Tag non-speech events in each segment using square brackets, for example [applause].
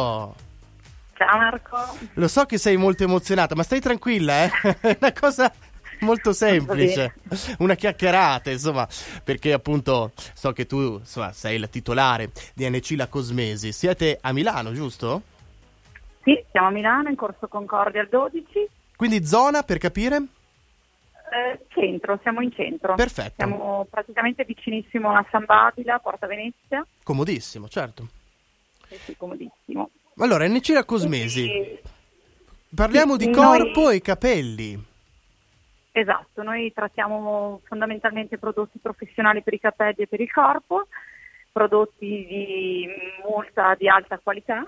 Oh. Ciao Marco. Lo so che sei molto emozionata, ma stai tranquilla, eh? È [laughs] una cosa molto semplice, una chiacchierata, insomma, perché appunto so che tu insomma, sei la titolare di NC La Cosmesi. Siete a Milano, giusto? Sì, siamo a Milano, in corso Concordia al 12. Quindi zona, per capire? Eh, centro, siamo in centro. Perfetto. Siamo praticamente vicinissimo a San Babila, Porta Venezia. Comodissimo, certo. Sì, comodissimo. Allora, La Cosmesi. Quindi, Parliamo sì, di noi- corpo e capelli. Esatto, noi trattiamo fondamentalmente prodotti professionali per i capelli e per il corpo, prodotti di molta, di alta qualità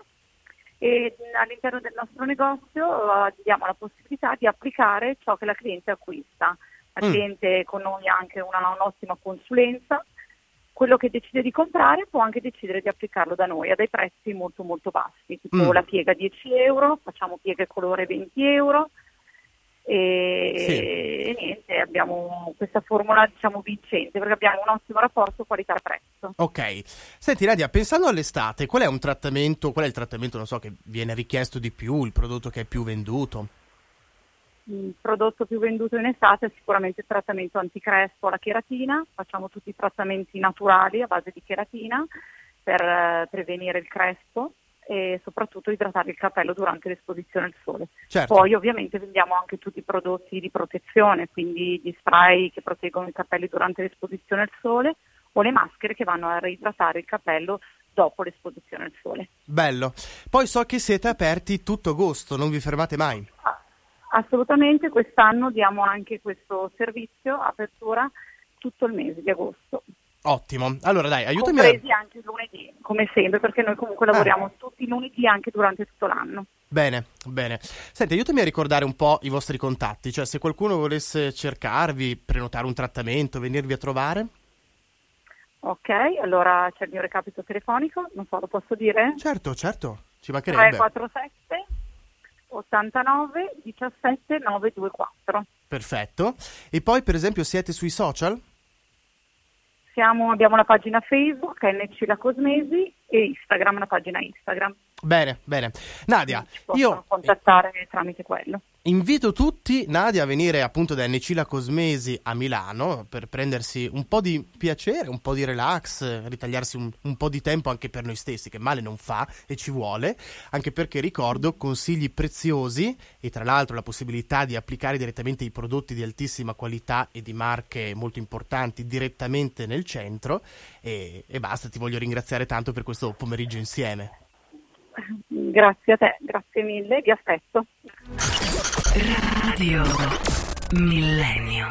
e all'interno del nostro negozio eh, diamo la possibilità di applicare ciò che la cliente acquista. La Mm. cliente con noi ha anche una, un'ottima consulenza, quello che decide di comprare può anche decidere di applicarlo da noi a dei prezzi molto molto bassi, tipo Mm. la piega 10 euro, facciamo pieghe colore 20 euro e, Sì. e niente, abbiamo questa formula diciamo vincente perché abbiamo un ottimo rapporto qualità-prezzo. Ok. Senti Nadia, pensando all'estate, qual è un trattamento, qual è il trattamento, non so, che viene richiesto di più, il prodotto che è più venduto? Il prodotto più venduto in estate è sicuramente il trattamento anticrespo alla cheratina, facciamo tutti i trattamenti naturali a base di cheratina per eh, prevenire il crespo e soprattutto idratare il capello durante l'esposizione al sole. Certo. Poi ovviamente vendiamo anche tutti i prodotti di protezione, quindi gli spray che proteggono i capelli durante l'esposizione al sole o le maschere che vanno a reidratare il capello dopo l'esposizione al sole. Bello. Poi so che siete aperti tutto agosto, non vi fermate mai. Assolutamente, quest'anno diamo anche questo servizio, apertura tutto il mese di agosto. Ottimo. Allora dai, aiutami a... Compresi anche il lunedì, come sempre, perché noi comunque lavoriamo Ah. tutti i lunedì anche durante tutto l'anno. Bene, bene. Senti, aiutami a ricordare un po' i vostri contatti, cioè se qualcuno volesse cercarvi, prenotare un trattamento, venirvi a trovare? Ok, allora c'è il mio recapito telefonico, non so, lo posso dire? Certo, certo, ci mancherebbe. 347 89 17 924. Perfetto. E poi, per esempio, siete sui social? Siamo, abbiamo la pagina Facebook, NC La Cosmesi, e Instagram, la pagina Instagram. Bene, bene. Nadia, io contattare tramite quello. invito tutti, Nadia, a venire appunto da NC La Cosmesi a Milano per prendersi un po' di piacere, un po' di relax, ritagliarsi un, un po' di tempo anche per noi stessi, che male non fa e ci vuole, anche perché ricordo consigli preziosi e tra l'altro la possibilità di applicare direttamente i prodotti di altissima qualità e di marche molto importanti direttamente nel centro e, e basta, ti voglio ringraziare tanto per questo pomeriggio insieme. Grazie a te, grazie mille, vi aspetto. Radio Millennium.